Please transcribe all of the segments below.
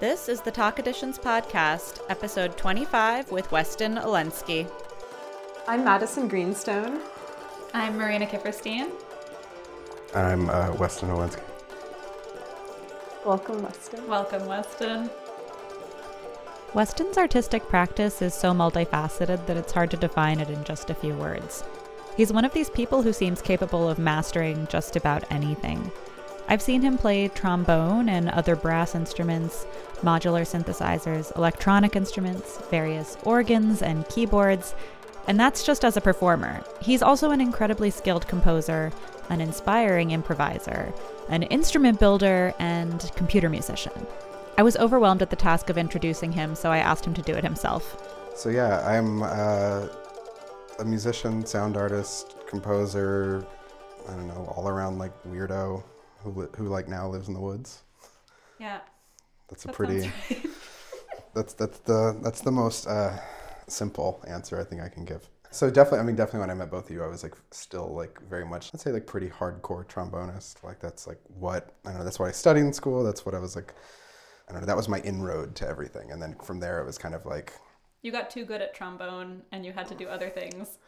This is the TAK Editions podcast, episode 25 with Weston Olencki. I'm Madison Greenstone. I'm Marina Kifferstein. I'm uh, Weston Olencki. Welcome, Weston. Welcome, Weston. Weston's artistic practice is so multifaceted that it's hard to define it in just a few words. He's one of these people who seems capable of mastering just about anything. I've seen him play trombone and other brass instruments, modular synthesizers, electronic instruments, various organs and keyboards, and that's just as a performer. He's also an incredibly skilled composer, an inspiring improviser, an instrument builder, and computer musician. I was overwhelmed at the task of introducing him, so I asked him to do it himself. So yeah, I'm uh, a musician, sound artist, composer. I don't know, all around like weirdo who who like now lives in the woods. Yeah. That's a that pretty. right. That's that's the that's the most uh, simple answer I think I can give. So definitely, I mean, definitely when I met both of you, I was like still like very much, I'd say like pretty hardcore trombonist. Like that's like what I don't know. That's what I studied in school. That's what I was like. I don't know. That was my inroad to everything, and then from there it was kind of like You got too good at trombone and you had to do other things.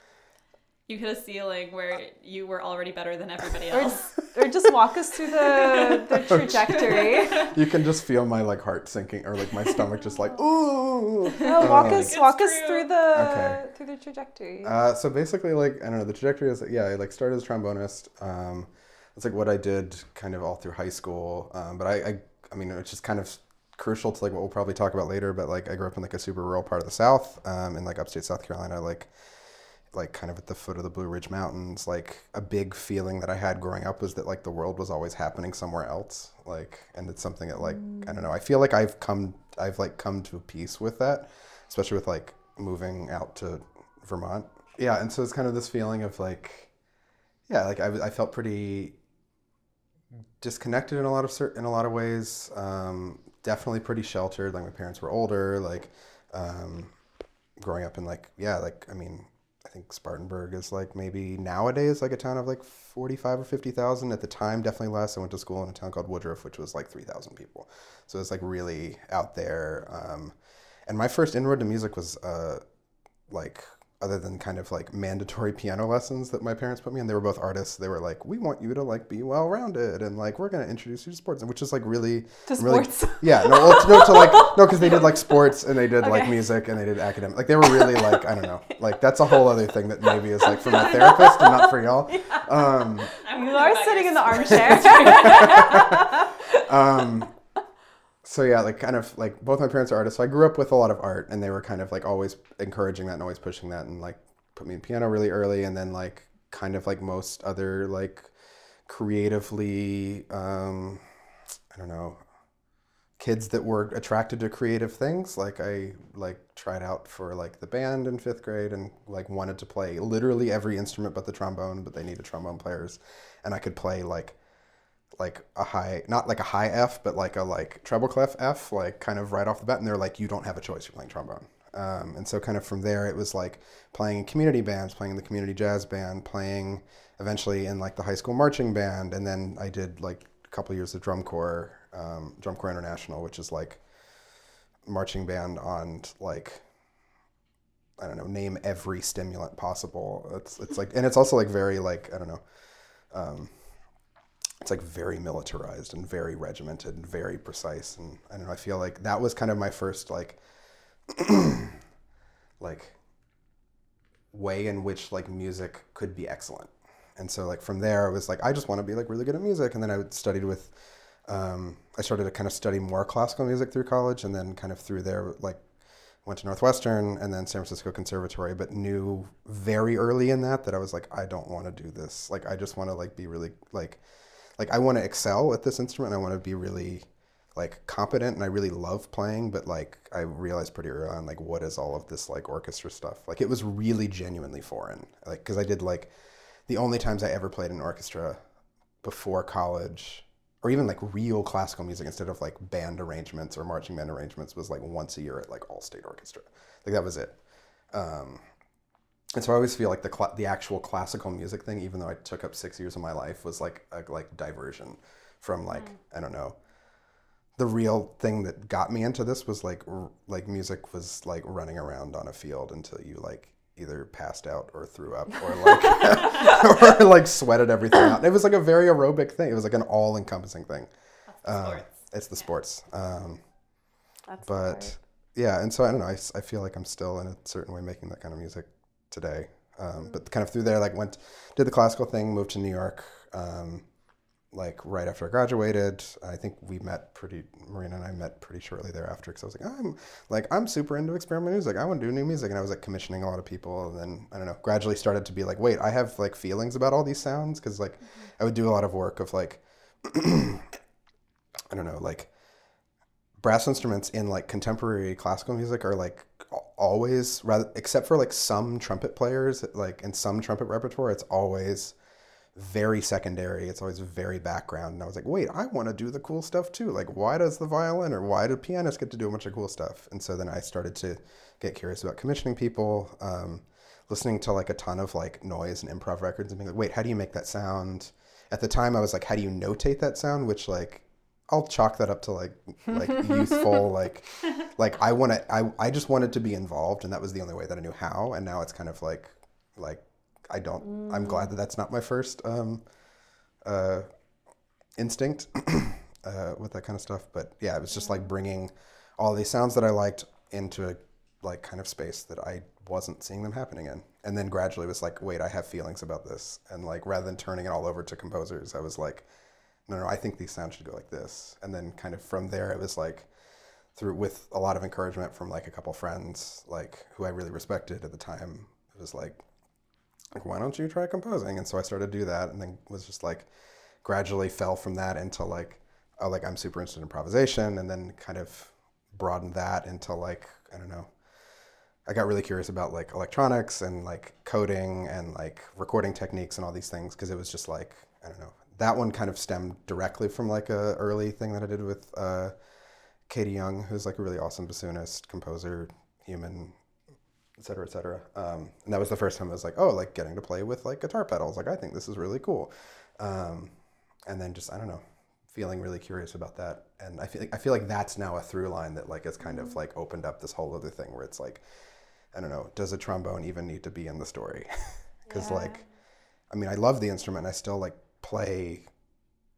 You hit a ceiling where you were already better than everybody else. or just walk us through the, the trajectory. you can just feel my like heart sinking or like my stomach just like ooh. No, walk Um, us It's walk us through the Okay. through the trajectory. Uh, so basically, like I don't know, the trajectory is yeah, I like started as a trombonist. Um, that's like what I did kind of all through high school. Um, but I, I, I mean, it's just kind of crucial to like what we'll probably talk about later. But like I grew up in like a super rural part of the South, um, in like upstate South Carolina, like like kind of at the foot of the Blue Ridge Mountains. Like a big feeling that I had growing up was that like the world was always happening somewhere else. Like, and it's something that like I don't know. I feel like I've come, I've like come to peace with that, especially with like moving out to Vermont. Yeah, and so it's kind of this feeling of like, yeah, like I, I felt pretty disconnected in a lot of cer- in a lot of ways. Um, definitely pretty sheltered. Like my parents were older. Like um, growing up in like yeah, like I mean, think Spartanburg is like maybe nowadays like a town of like forty five or fifty thousand. At the time, definitely less. I went to school in a town called Woodruff, which was like three thousand people. So it's like really out there. Um, and my first inroad to music was uh, like other than kind of like mandatory piano lessons that my parents put me in they were both artists they were like we want you to like be well rounded and like we're going to introduce you to sports which is like really To really, sports. yeah no, well, to, no to like no because they did like sports and they did like music and they did academic like they were really like i don't know like that's a whole other thing that maybe is like for my therapist and not for y'all um I'm you are sitting in the armchair. um, so yeah, like kind of like both my parents are artists. So I grew up with a lot of art, and they were kind of like always encouraging that and always pushing that, and like put me in piano really early, and then like kind of like most other like creatively, um, I don't know, kids that were attracted to creative things. Like I like tried out for like the band in fifth grade, and like wanted to play literally every instrument but the trombone, but they needed trombone players, and I could play like like a high, not like a high F, but like a like treble clef F, like kind of right off the bat. And they're like, you don't have a choice. You're playing trombone. Um, and so kind of from there, it was like playing in community bands, playing in the community jazz band, playing eventually in like the high school marching band. And then I did like a couple years of drum corps, um, drum corps international, which is like marching band on like I don't know, name every stimulant possible. It's it's like, and it's also like very like I don't know, um, it's like very militarized and very regimented and very precise. And I don't know, I feel like that was kind of my first like, like way in which like music could be excellent. And so like from there, I was like, I just want to be like really good at music. And then I studied with, um, I started to kind of study more classical music through college, and then kind of through there like went to Northwestern and then San Francisco Conservatory, but knew very early in that that I was like, I don't want to do this. Like, I just want to like be really like, like I want to excel at this instrument. I want to be really like competent, and I really love playing. But like, I realized pretty early on, like, what is all of this like orchestra stuff? Like, it was really genuinely foreign. Like, because I did like the only times I ever played in orchestra before college or even like real classical music instead of like band arrangements or marching band arrangements was like once a year at like all state orchestra like that was it um, and so i always feel like the cla the actual classical music thing even though i took up six years of my life was like a like diversion from like i don't know the real thing that got me into this was like r- like music was like running around on a field until you like either passed out or threw up or like or like sweated everything out. It was like a very aerobic thing. It was like an all encompassing thing. Sports. it's the sports. Um, That's but part. yeah, and so I don't know. I, I feel like I'm still in a certain way making that kind of music today. Um, but kind of through there, like went did the classical thing, moved to New York, um, like right after I graduated. I think we met pretty. Marina and I met pretty shortly thereafter because I was like, I'm like I'm super into experimental music. I want to do new music, and I was like commissioning a lot of people. And then I don't know, gradually started to be like, wait, I have like feelings about all these sounds because like I would do a lot of work of like. I don't know, like brass instruments in like contemporary classical music are like always rather except for like some trumpet players like in some trumpet repertoire it's always very secondary. It's always very background. And i was like wait i want to do the cool stuff too. Like why does the violin or why do pianists get to do a bunch of cool stuff? And so then i started to get curious about commissioning people um, listening to like a ton of like noise and improv records and being like wait how do you make that sound? At the time i was like how do you notate that sound? Which like I'll chalk that up to like like youthful like like I want to I, I just wanted to be involved and that was the only way that I knew how and now it's kind of like like I don't I'm glad that that's not my first um uh instinct uh with that kind of stuff but yeah it was just like bringing all these sounds that I liked into a like kind of space that I wasn't seeing them happening in and then gradually was like wait I have feelings about this and like rather than turning it all over to composers I was like no, no, I think these sounds should go like this. And then kind of from there, it was like through with a lot of encouragement from like a couple friends, like who I really respected at the time. It was like, like why don't you try composing? And so I started to do that, and then was just like gradually fell from that into like, oh, like I'm super interested in improvisation, and then kind of broadened that into like I don't know. I got really curious about like electronics and like coding and like recording techniques and all these things because it was just like I don't know. That one kind of stemmed directly from like a early thing that I did with uh, Katie Young, who's like a really awesome bassoonist, composer, human, et cetera, et cetera. Um, and that was the first time I was like, oh, like getting to play with like guitar pedals. Like I think this is really cool. Um, and then just I don't know, feeling really curious about that. And I feel like, I feel like that's now a through line that like has kind of like opened up this whole other thing where it's like, I don't know, does a trombone even need to be in the story? Because Yeah. like, I mean, I love the instrument. I still like play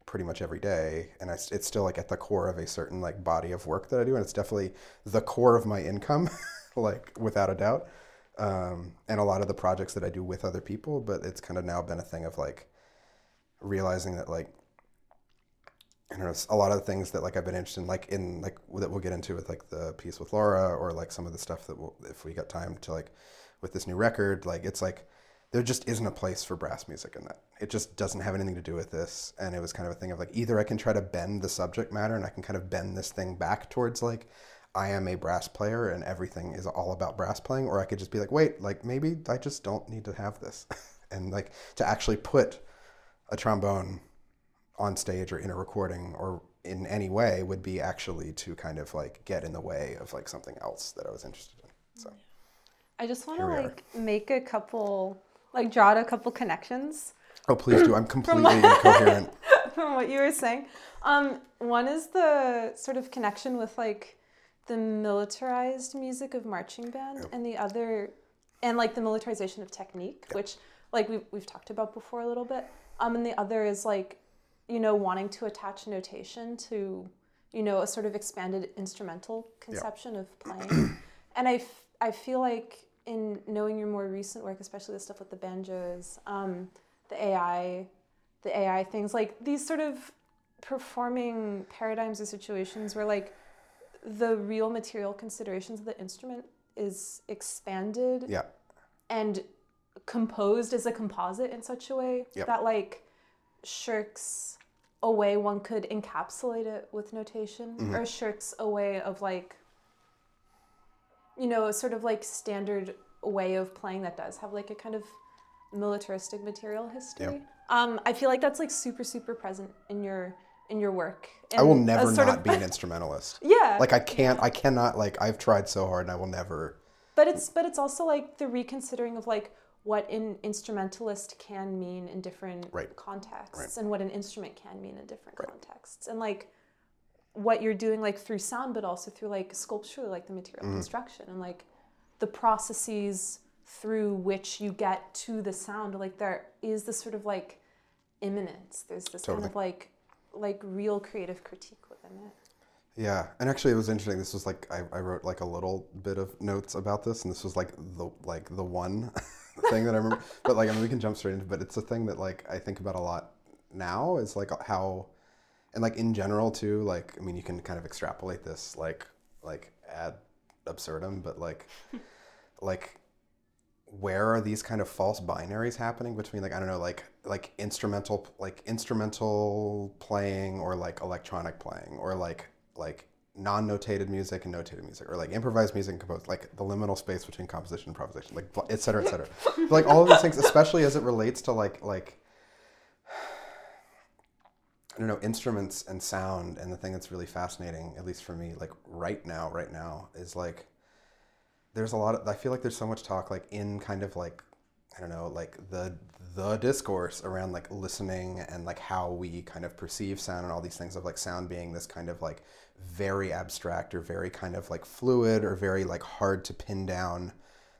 pretty much every day, and I, it's still like at the core of a certain like body of work that I do, and it's definitely the core of my income, like without a doubt. Um, and a lot of the projects that I do with other people, but it's kind of now been a thing of like realizing that like I don't know a lot of the things that like I've been interested in, like in like that we'll get into with like the piece with Laura or like some of the stuff that we'll if we got time to like with this new record, like it's like there just isn't a place for brass music in that. It just doesn't have anything to do with this. And it was kind of a thing of like either I can try to bend the subject matter and I can kind of bend this thing back towards like I am a brass player and everything is all about brass playing, or I could just be like, wait, like maybe I just don't need to have this. and like to actually put a trombone on stage or in a recording or in any way would be actually to kind of like get in the way of like something else that I was interested in. So I just want to we are. like make a couple, like draw out a couple connections Oh, please do. I'm completely incoherent. from what you were saying. Um, one is the sort of connection with like the militarized music of marching band, and the other, and like the militarization of technique, which like we've we've talked about before a little bit. Um, and the other is like, you know, wanting to attach notation to, you know, a sort of expanded instrumental conception of playing. and I, f- I feel like in knowing your more recent work, especially the stuff with the banjos, um, the AI, the AI things, like these sort of performing paradigms or situations where like the real material considerations of the instrument is expanded Yeah. and composed as a composite in such a way Yep. that like shirks a way one could encapsulate it with notation Mm-hmm. or shirks a way of like you know a sort of like standard way of playing that does have like a kind of militaristic material history um i feel like that's like super super present in your in your work I will never not of- be an instrumentalist. yeah Like I can't, I cannot, like I've tried so hard and I will never. but it's but it's also like the reconsidering of like what an instrumentalist can mean in different Right. contexts Right. and what an instrument can mean in different Right. contexts and like what you're doing like through sound but also through like sculpture like the material mm-hmm. construction and like the processes through which you get to the sound like there is this sort of like imminence there's this kind of like like real creative critique within it Yeah, and actually, it was interesting. This was like I, I wrote like a little bit of notes about this, and this was like the like the one thing that I remember. But like, I mean, we can jump straight into. But it's a thing that like I think about a lot now. Is like how, and like in general too. Like, I mean, you can kind of extrapolate this like like ad absurdum, but like like where are these kind of false binaries happening between like I don't know like like instrumental like instrumental playing or like electronic playing or like like non-notated music and notated music or like improvised music and composed like the liminal space between composition and improvisation like et cetera et cetera like all of these things especially as it relates to like like I don't know instruments and sound and the thing that's really fascinating at least for me like right now right now is like there's a lot of I feel like there's so much talk like in kind of like I don't know like the the discourse around like listening and like how we kind of perceive sound and all these things of like sound being this kind of like very abstract or very kind of like fluid or very like hard to pin down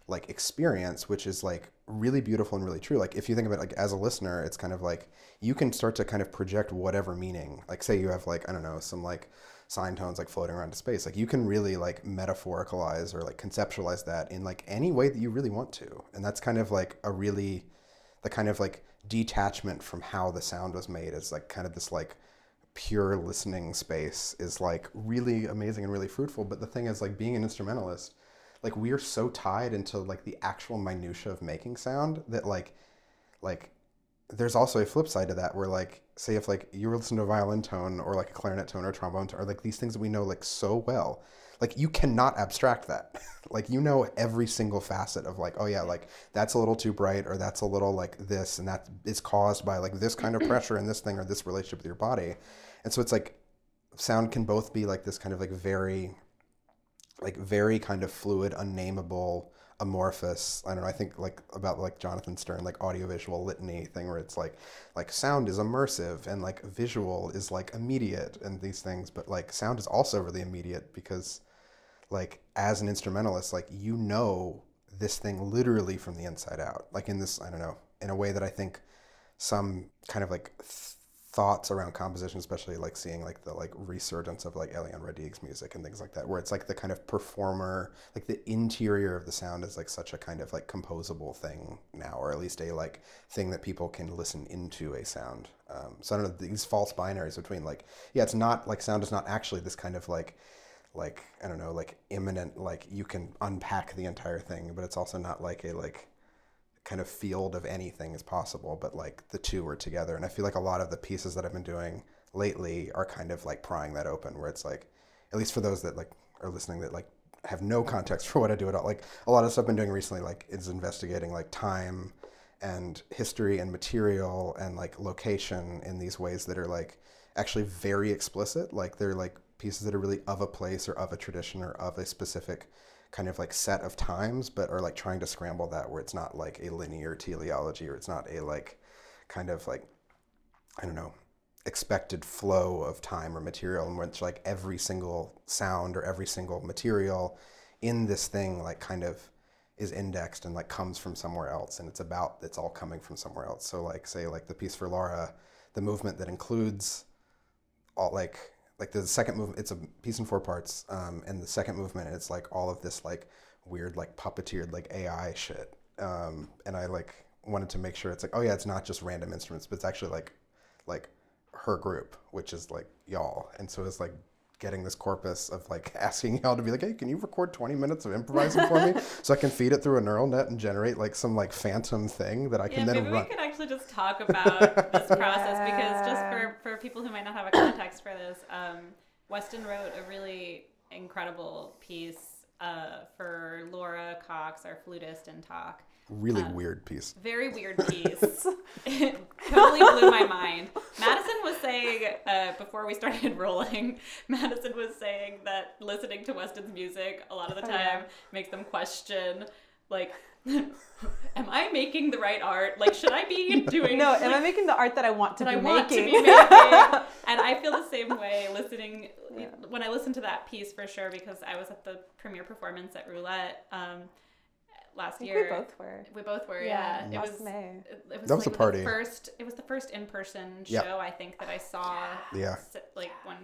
like experience which is like really beautiful and really true. Like if you think about it like as a listener it's kind of like you can start to kind of project whatever meaning. Like say you have like i don't know some like sine tones like floating around in space. Like you can really like metaphoricalize or like conceptualize that in like any way that you really want to. And that's kind of like a really the kind of like detachment from how the sound was made is like kind of this like pure listening space is like really amazing and really fruitful. But the thing is like being an instrumentalist like we are so tied into like the actual minutia of making sound that like like there's also a flip side to that where like say if like you were listening to a violin tone or like a clarinet tone or a trombone tone or like these things that we know like so well like you cannot abstract that. Like you know every single facet of like oh yeah like that's a little too bright or that's a little like this and that is caused by like this kind of pressure in this thing or this relationship with your body. And so it's like sound can both be like this kind of like very like very kind of fluid unnameable amorphous i don't know i think like about like jonathan sterne like audiovisual litany thing where it's like like sound is immersive and like visual is like immediate and these things but like sound is also really immediate because like as an instrumentalist like you know this thing literally from the inside out. Like in this i don't know in a way that i think some kind of like th- thoughts around composition especially like seeing like the like resurgence of like Eliane Radigue's music and things like that where it's like the kind of performer like the interior of the sound is like such a kind of like composable thing now or at least a like thing that people can listen into a sound. Um, so I don't know these false binaries between like yeah it's not like sound is not actually this kind of like like I don't know like imminent like you can unpack the entire thing but it's also not like a like kind of field of anything is possible, but like the two are together. And I feel like a lot of the pieces that I've been doing lately are kind of like prying that open, where it's like, at least for those that like are listening that like have no context for what I do at all. Like a lot of stuff I've been doing recently, like is investigating like time and history and material and like location in these ways that are like actually very explicit. Like they're like pieces that are really of a place or of a tradition or of a specific kind of like set of times, but are like trying to scramble that where it's not like a linear teleology or it's not a like kind of like I don't know expected flow of time or material in which like every single sound or every single material in this thing like kind of is indexed and like comes from somewhere else and it's about it's all coming from somewhere else. So like say like the piece for laura the movement that includes all like like the second movement it's a piece in four parts um, and the second movement it's like all of this like weird like puppeteered like ai shit. Um, and i like wanted to make sure it's like oh yeah it's not just random instruments but it's actually like like her group which is like y'all. And so it's like getting this corpus of like asking y'all to be like hey can you record 20 minutes of improvising for me so i can feed it through a neural net and generate like some like phantom thing that i can Yeah, can then maybe run we could actually just TAK about this process because just for, for people who might not have a context for this, um, Weston wrote a really incredible piece uh, for Laura Cox, our flutist in talk. Really weird piece Very weird piece. it totally blew my mind. Madison was saying uh, before we started rolling, Madison was saying that listening to Weston's music a lot of the Oh, time yeah. makes them question, like, am I making the right art? Like, should I be doing? No, like, am I making the art that I want to that be I want to making? be making. and I feel the same way listening Yeah. when I listened to that piece for sure because I was at the premiere performance at Roulette um, last year. we both were. We both were, yeah. It last was May. It, it was That was like a party. The first, it was the first in-person Yeah. show I think that I saw. Yeah. Like when,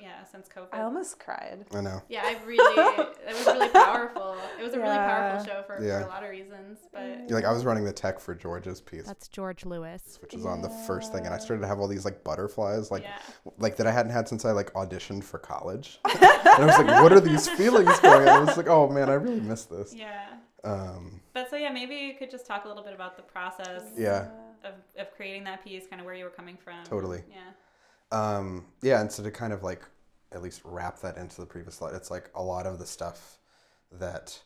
yeah, since COVID. I almost cried. I know. yeah, I really, it was really powerful. It was a really powerful show for, Yeah. for a lot of reasons, but mm. Like I was running the tech for George's piece, That's George Lewis. which was on the first thing, and I started to have all these like butterflies, like yeah. like that I hadn't had since I like auditioned for college. and I was like, what are these feelings going on? I was like, oh man, I really miss this. Yeah. Um, But so yeah, maybe you could just talk a little bit about the process yeah. of, of creating that piece, kind of where you were coming from. Totally. Yeah. Um, yeah, and so to kind of like at least wrap that into the previous slide, it's like a lot of the stuff that,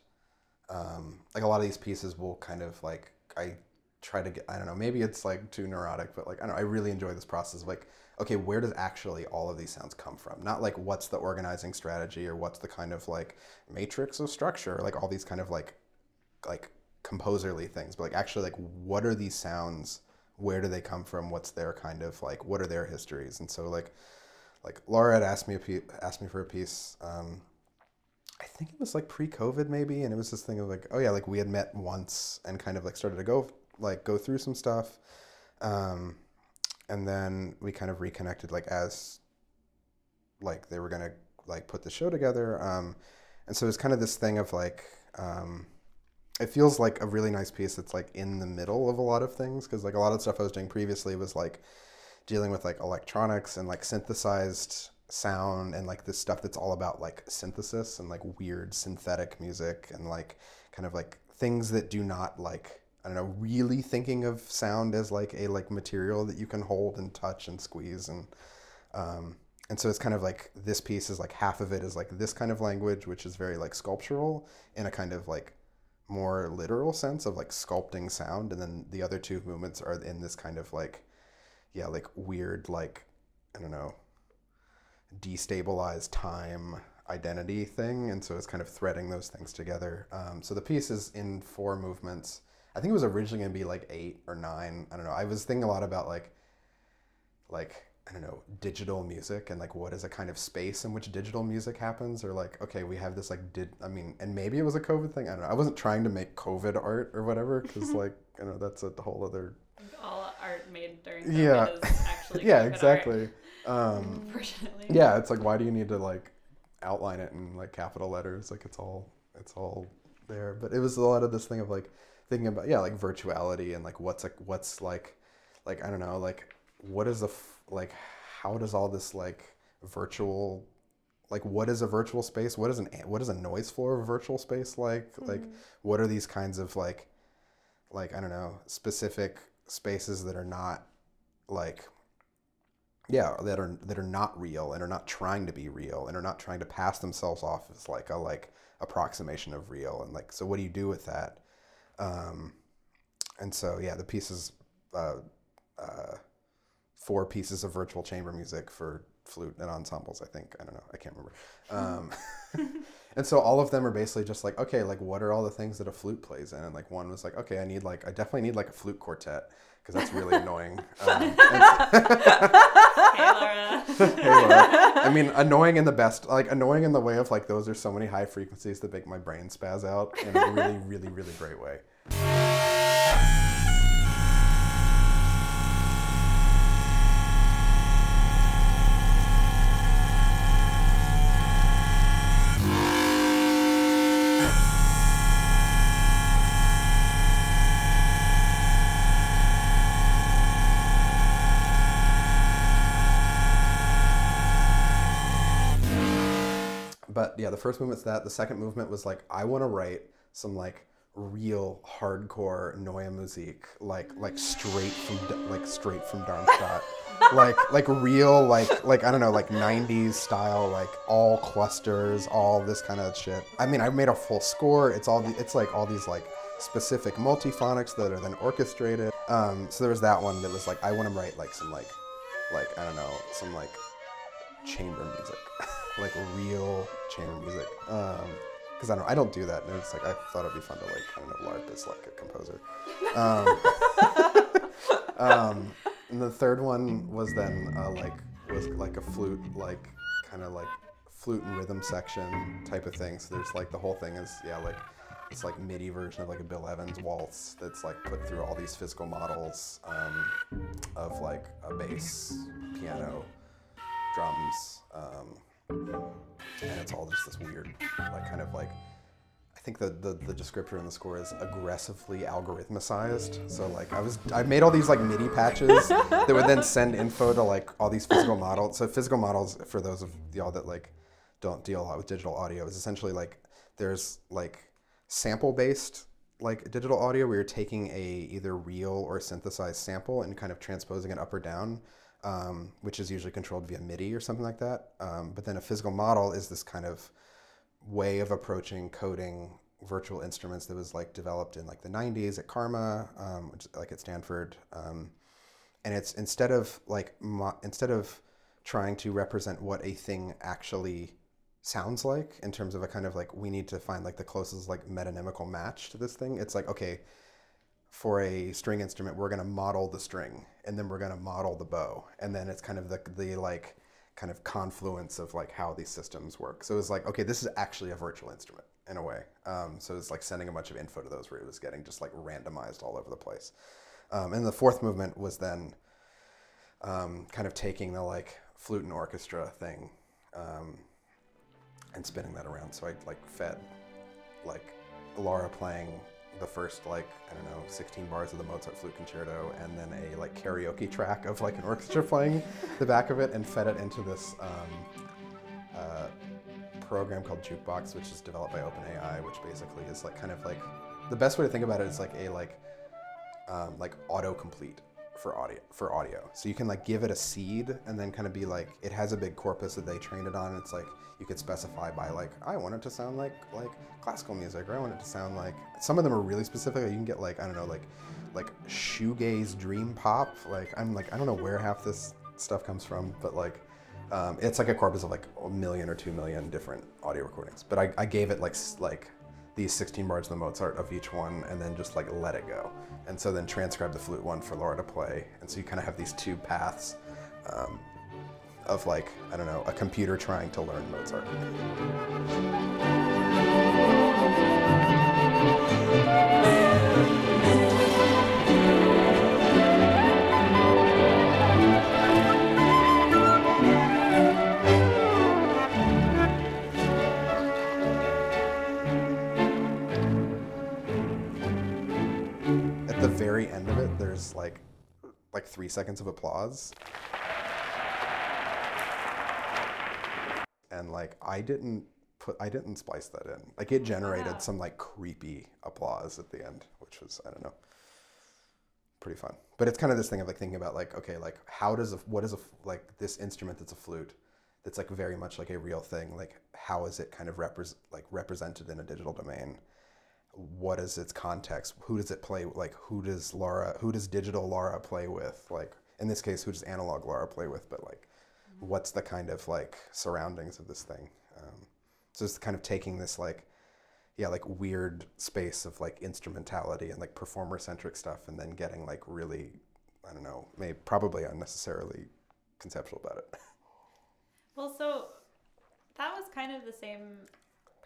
um, like a lot of these pieces will kind of like I try to get. I don't know. Maybe it's like too neurotic, but like I don't. know, I really enjoy this process. Of like, okay, where does actually all of these sounds come from? Not like what's the organizing strategy or what's the kind of like matrix of structure, like all these kind of like like composerly things, but like actually like what are these sounds? Where do they come from? What's their kind of like what are their histories? And so like like Laura had asked me a pe- asked me for a piece. Um, I think it was like pre-COVID maybe, and it was this thing of like, oh yeah, like we had met once and kind of like started to go like go through some stuff, um, and then we kind of reconnected like as like they were gonna like put the show together, um, and so it was kind of this thing of like. Um, it feels like a really nice piece that's like in the middle of a lot of things because like a lot of stuff I was doing previously was like dealing with like electronics and like synthesized sound and like this stuff that's all about like synthesis and like weird synthetic music and like kind of like things that do not like I don't know really thinking of sound as like a like material that you can hold and touch and squeeze and um and so it's kind of like this piece is like half of it is like this kind of language which is very like sculptural in a kind of like more literal sense of like sculpting sound and then the other two movements are in this kind of like yeah like weird like i don't know destabilized time identity thing and so it's kind of threading those things together. Um, so the piece is in four movements. I think it was originally going to be like eight or nine. I don't know. I was thinking a lot about like like I don't know, digital music and like what is a kind of space in which digital music happens or like okay, we have this like did I mean, and maybe it was a COVID thing. I don't know. I wasn't trying to make COVID art or whatever because like you know that's a whole other All art made during COVID Yeah. is actually yeah COVID exactly. Um, Unfortunately. yeah, it's like why do you need to like outline it in like capital letters? Like it's all it's all there. But it was a lot of this thing of like thinking about yeah like virtuality and like what's like what's like like I don't know like what is the f- like how does all this like virtual like what is a virtual space? What is an what is a noise floor of a virtual space like? Like what are these kinds of like like i don't know specific spaces that are not like yeah that are that are not real and are not trying to be real and are not trying to pass themselves off as like a like approximation of real and like so what do you do with that? Um and so yeah the pieces uh uh four pieces of virtual chamber music for flute and ensembles i think. I don't know. I can't remember. Um, and so all of them are basically just like okay like what are all the things that a flute plays in? And like one was like okay i need like i definitely need like a flute quartet because that's really annoying. Um, and- Hey, Laura. hey, Laura. i mean annoying in the best like annoying in the way of like those are so many high frequencies that make my brain spaz out in a really really really great way but yeah, the first movement's that. The second movement was like I want to write some like real hardcore Neue Musik, like like straight from like straight from Darmstadt, like like real like like I don't know like '90s style, like all clusters, all this kind of shit. I mean, I made a full score. It's all the, it's like all these like specific multiphonics that are then orchestrated. Um, so there was that one that was like I want to write like some like like I don't know some like chamber music, like real chamber music. Um, because I don't I don't do that, and it's like I thought it'd be fun to like I don't know LARP as like a composer. Um, um, and the third one was then uh, like was like a flute like kind of like flute and rhythm section type of thing. So there's like the whole thing is yeah like it's like MIDI version of like a Bill Evans waltz that's like put through all these physical models um, of like a bass, piano, drums, um, and it's all just this weird like kind of like I think the, the, the descriptor in the score is aggressively algorithmicized. So like I was I made all these like MIDI patches that would then send info to like all these physical models. So physical models for those of y'all that like don't deal a lot with digital audio is essentially like there's like sample based like digital audio where you're taking a either real or synthesized sample and kind of transposing it up or down. Um, which is usually controlled via MIDI or something like that. Um, but then a physical model is this kind of way of approaching coding virtual instruments that was like developed in like the 90s at CCRMA, um, which like at Stanford. Um, and it's instead of like mo- instead of trying to represent what a thing actually sounds like in terms of a kind of like we need to find like the closest like metonymical match to this thing. It's like okay, for a string instrument, we're going to model the string and then we're going to model the bow. And then it's kind of the, the like kind of confluence of like how these systems work. So it's like, okay, this is actually a virtual instrument in a way. Um, so it's like sending a bunch of info to those where it was getting just like randomized all over the place. Um, and the fourth movement was then um, kind of taking the like flute and orchestra thing um, and spinning that around. So I like fed like Laura playing the first like I don't know 16 bars of the Mozart flute concerto and then a like karaoke track of like an orchestra playing the back of it and fed it into this um, uh, program called Jukebox which is developed by OpenAI which basically is like kind of like the best way to think about it is like a like um, like autocomplete for audio for audio. So you can like give it a seed and then kind of be like it has a big corpus that they trained it on. It's like you could specify by like I want it to sound like like classical music or I want it to sound like some of them are really specific. You can get like I don't know like like shoegaze dream pop. Like I'm like I don't know where half this stuff comes from but like um, it's like a corpus of like a million or two million different audio recordings. But I, I gave it like like these 16 bars of the Mozart of each one and then just like let it go and so then transcribe the flute one for Laura to play and so you kind of have these two paths um, of like I don't know a computer trying to learn Mozart. There's like like three seconds of applause. and like I didn't put I didn't splice that in. Like it generated Wow. some like creepy applause at the end, which was I don't know, pretty fun. But it's kind of this thing of like thinking about like okay, like how does a what is a like this instrument that's a flute that's like very much like a real thing. Like how is it kind of repres like represented in a digital domain? What is its context? Who does it play? Like who does Laura? Who does digital Laura play with? Like in this case, who does analog Laura play with? But like what's the kind of like surroundings of this thing um, so it's kind of taking this like yeah like weird space of like instrumentality and like performer centric stuff and then getting like really i don't know maybe probably unnecessarily conceptual about it Well, so that was kind of the same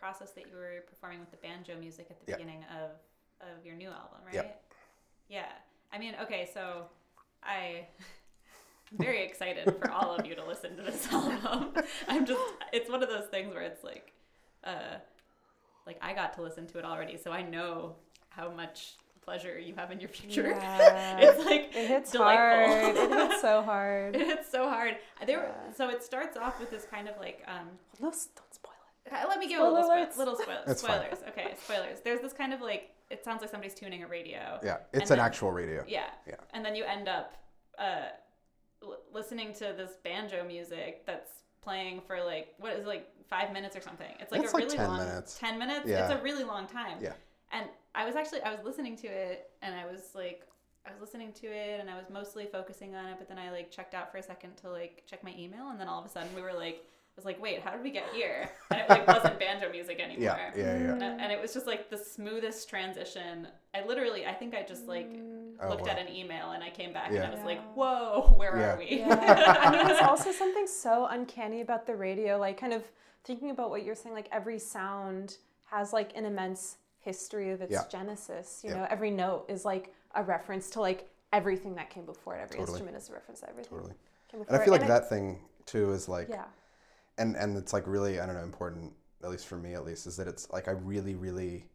process that you were performing with the banjo music at the Yeah. beginning of of your new album, right? Yep. Yeah. I mean, okay, so I I'm very excited for all of you to listen to this album. I'm just it's one of those things where it's like uh like I got to listen to it already, so I know how much pleasure you have in your future. Yeah. it's like It hits delightful. hard. It hits so hard. it hits so hard. There, Yeah. so it starts off with this kind of like um, No, s- don't spoil it. Let me give Spoiler a little, alerts. spo- little spoil- That's fine. spoilers. Okay, spoilers. There's this kind of like it sounds like somebody's tuning a radio. yeah it's an then- actual radio Yeah. Yeah. And then you end up uh, l- listening to this banjo music that's playing for like what is it, like five minutes or something. It's like It's a like really 10 long minutes. ten minutes. Yeah. It's a really long time. Yeah. And I was actually I was listening to it and I was like I was listening to it and I was mostly focusing on it, but then I like checked out for a second to like check my email and then all of a sudden we were like I was like, wait, how did we get here? And it like wasn't banjo music. music anymore. Yeah, yeah, mm. yeah. And, and it was just like the smoothest transition. I literally, I think I just like mm. Oh, looked wow. at an email and I came back Yeah. and I was like, whoa, where Yeah. are we? Yeah. I mean, there's also something so uncanny about the radio, like kind of thinking about what you're saying, like every sound has like an immense history of its Yeah. genesis. You Yeah. know, every note is like a reference to like everything that came before it. Every Totally. instrument is a reference to everything. Totally. And I feel like it- that thing too is like, Yeah. And and it's like really I don't know important at least for me at least is that it's like I really really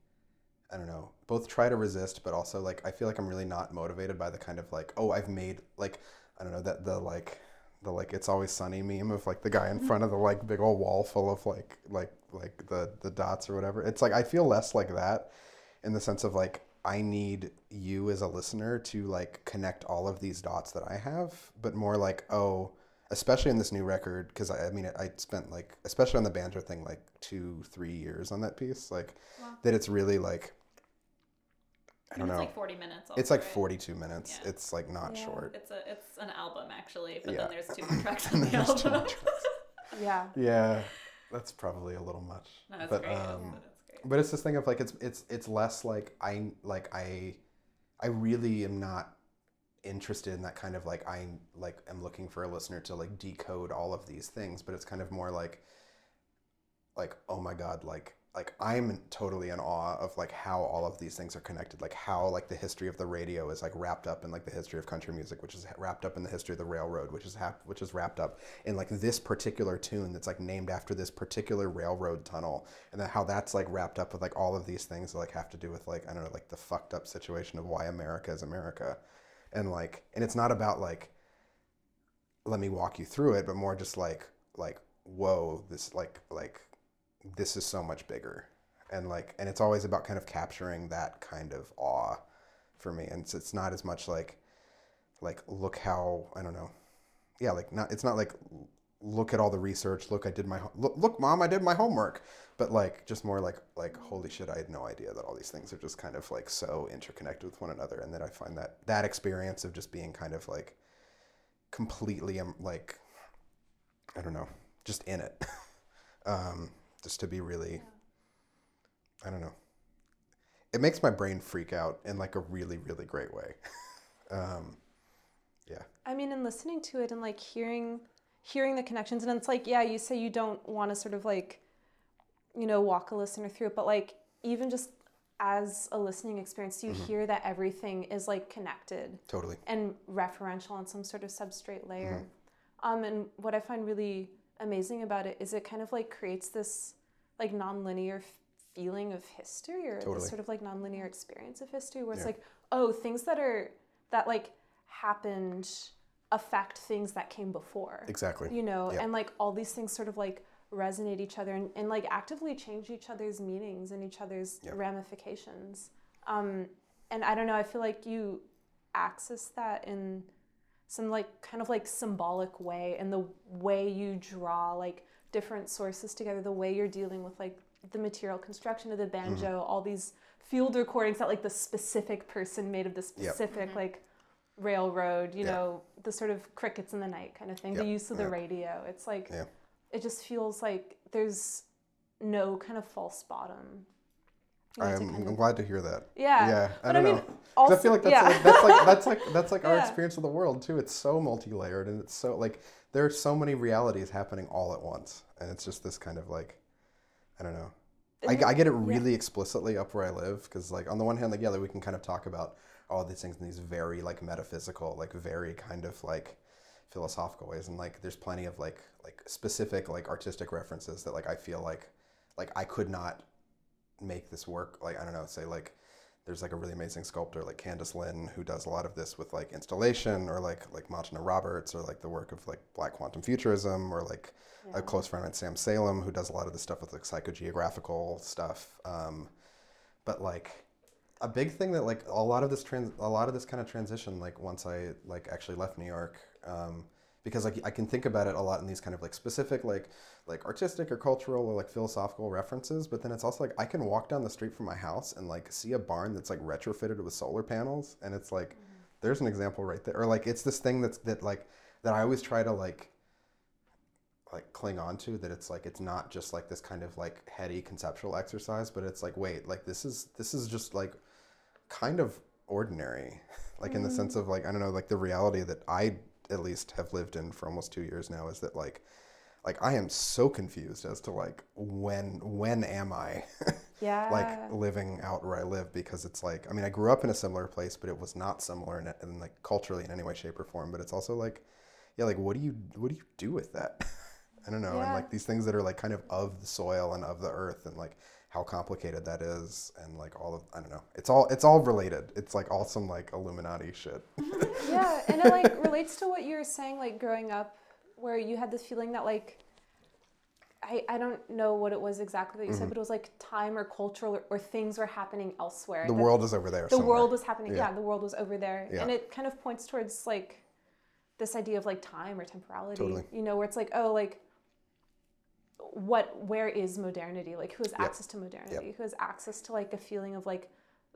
I don't know both try to resist but also like I feel like I'm really not motivated by the kind of like oh I've made like I don't know that the like the like it's always sunny meme of like the guy in mm-hmm. front of the like big old wall full of like like like the the dots or whatever. It's like I feel less like that in the sense of like I need you as a listener to like connect all of these dots that I have but more like oh especially in this new record because I, I mean I spent like especially on the banjo thing like two three years on that piece like Wow. that it's really like I I don't mean, know It's like 40 minutes. it's also, like right? 42 minutes Yeah. it's like not Yeah. short It's a it's an album actually, but Yeah. then there's two tracks on the There's two album. Yeah. yeah that's probably a little much no, it's but great. um it's, it's great. but it's this thing of like it's it's it's less like I like I I really am not interested in that kind of like I like am looking for a listener to like decode all of these things, but it's kind of more like like oh my god like like I'm totally in awe of like how all of these things are connected like how like the history of the radio is like wrapped up in like the history of country music which is wrapped up in the history of the railroad which is hap- which is wrapped up in like this particular tune that's like named after this particular railroad tunnel and then how that's like wrapped up with like all of these things that like have to do with like I don't know like the fucked up situation of why America is America and like and it's not about like let me walk you through it but more just like like whoa this like like this is so much bigger. And like and it's always about kind of capturing that kind of awe for me. And it's, it's not as much like like look how i don't know. Yeah like not it's not like look at all the research look i did my look, look mom i did my homework. But like just more like like holy shit i had no idea that all these things are just kind of like so interconnected with one another. And that i find that that experience of just being kind of like completely um, like i don't know just in it. Um just to be really i don't know. It makes my brain freak out in like a really really great way. Um yeah. I mean, and listening to it and like hearing hearing the connections, and it's like, yeah, you say you don't want to sort of like, you know, walk a listener through it, but like even just as a listening experience, you hear that everything is like connected totally and referential on some sort of substrate layer. Um, and what I find really amazing about it is it kind of like creates this like nonlinear f- feeling of history or Totally. this sort of like nonlinear experience of history where it's Yeah. like, oh, things that are that like happened affect things that came before. exactly You know, Yeah. and like all these things sort of like resonate each other and, and like actively change each other's meanings and each other's Yeah. ramifications. Um, and I don't know, I feel like you access that in some like kind of like symbolic way and the way you draw like different sources together, the way you're dealing with like the material construction of the banjo, all these field recordings that like the specific person made of the Yep. specific like railroad, you Yeah. know, the sort of crickets in the night kind of thing, the use of the Yep. radio. It's like Yeah. it just feels like there's no kind of false bottom. You know, I'm, kind of- glad to hear that yeah. yeah i But don't I mean, know also, I feel like that's yeah. like, that's like that's like that's like our experience of the world too. It's so multi-layered and it's so like there are so many realities happening all at once, and it's just this kind of like I don't know. I, I get it really explicitly up where I live because like on the one hand, like yeah, like, we can kind of talk about all these things in these very like metaphysical, like very kind of like philosophical ways, and like there's plenty of like like specific like artistic references that like I feel like like I could not make this work. Like I don't know, say like there's like a really amazing sculptor like Candice Lin who does a lot of this with like installation or like like Martina Roberts or like the work of like Black Quantum Futurism or like a close friend of Sam Salem who does a lot of this stuff with like psychogeographical stuff. Um, but like a big thing that like a lot of this trans a lot of this kind of transition like once I like actually left New York um, because like I can think about it a lot in these kind of like specific like like artistic or cultural or like philosophical references but then it's also like I can walk down the street from my house and like see a barn that's like retrofitted with solar panels and it's like there's an example right there or like it's this thing that's that like that I always try to like like cling on to that it's like it's not just like this kind of like heady conceptual exercise but it's like wait like this is this is just like kind of ordinary like in the sense mm. of like i don't know like the reality that i at least have lived in for almost two years now is that like like i am so confused as to like when when am i Yeah. like living out where I live because it's like I mean I grew up in a similar place but it was not similar in, in like culturally in any way shape or form but it's also like yeah like what do you what do you do with that I don't know and like these things that are like kind of of the soil and of the earth and like how complicated that is and like all of I don't know it's all it's all related it's like all some like Illuminati shit yeah, and it like relates to what you were saying, like growing up, where you had this feeling that like I, I don't know what it was exactly that you Mm-hmm. said, but it was like time or cultural or, or things were happening elsewhere. the world is over there the somewhere. world was happening. Yeah. Yeah. the world was over there, Yeah. and it kind of points towards like this idea of like time or temporality. Totally. You know, where it's like, oh, like what, where is modernity? Like, who has Yep. access to modernity? Who has access to like a feeling of like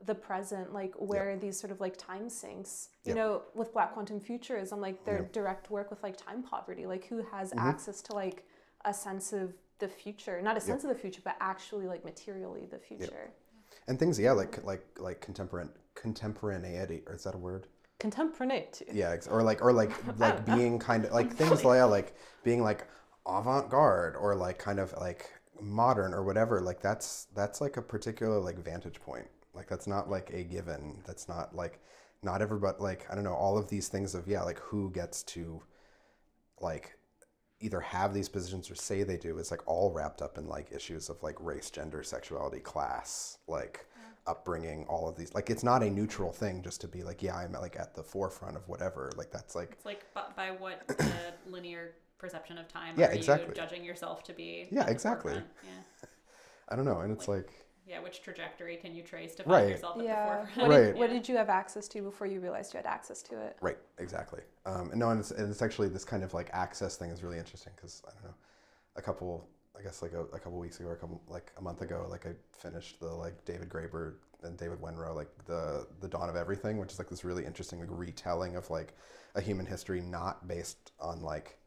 the present? Like, where are these sort of like time sinks? You Yep. know, with Black Quantum Futurism, like their Yep. Mm-hmm. direct work with like time poverty. Like, who has access to like a sense of the future? Not a sense of the future, but actually like materially the future. and things yeah like like like contemporan contemporaneity or is that a word Contemporaneity. yeah or like or like like being kind of like things like yeah, like being like avant-garde or like kind of like modern or whatever like that's that's like a particular like vantage point. Like that's not like a given. That's not like not everybody like i don't know all of these things of yeah like who gets to like either have these positions or say they do is like all wrapped up in like issues of like race gender sexuality class like upbringing all of these. Like it's not a neutral thing just to be like yeah i'm like at the forefront of whatever. Like that's like It's like by, by what linear perception of time Yeah, are exactly. you judging yourself to be? Yeah, exactly. Yeah. i don't know and it's like Yeah, which trajectory can you trace to find Right. yourself at Yeah. the What, forefront? Right. did, what did you have access to before you realized you had access to it? Right, exactly. Um, and no, and it's, and it's actually this kind of like access thing is really interesting because I don't know, a couple, I guess like a, a couple weeks ago or a couple like a month ago, like I finished the like David Graeber and David Wengrow like the the Dawn of Everything, which is like this really interesting like retelling of like a human history not based on like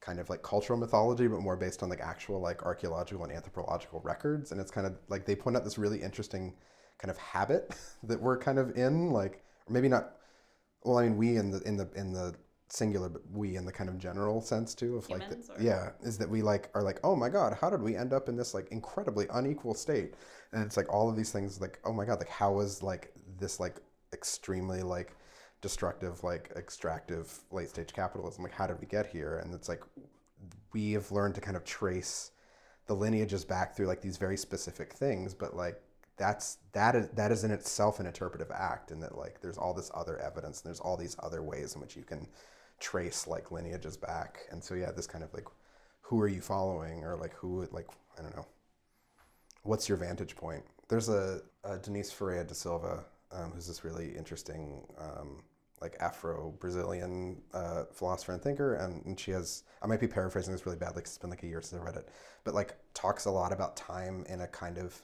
kind of like cultural mythology, but more based on like actual like archaeological and anthropological records. And it's kind of like they point out this really interesting kind of habit that we're kind of in, like or maybe not. Well, I mean, we in the in the in the singular, but we in the kind of general sense too of like, the, or- yeah, is that we like are like, oh my god, how did we end up in this like incredibly unequal state? And it's like all of these things, like, oh my god, like how was like this like extremely like destructive, like extractive late stage capitalism? Like, how did we get here? And it's like we have learned to kind of trace the lineages back through like these very specific things, but like that's that is that is in itself an interpretive act, and that like there's all this other evidence, and there's all these other ways in which you can trace like lineages back, and so yeah, this kind of like who are you following, or like who like I don't know, what's your vantage point? There's a, a Denise Ferreira da Silva, um, who's this really interesting um, like Afro Brazilian uh, philosopher and thinker, and, and she has I might be paraphrasing this really badly 'cause it's been like a year since I read it, but like talks a lot about time in a kind of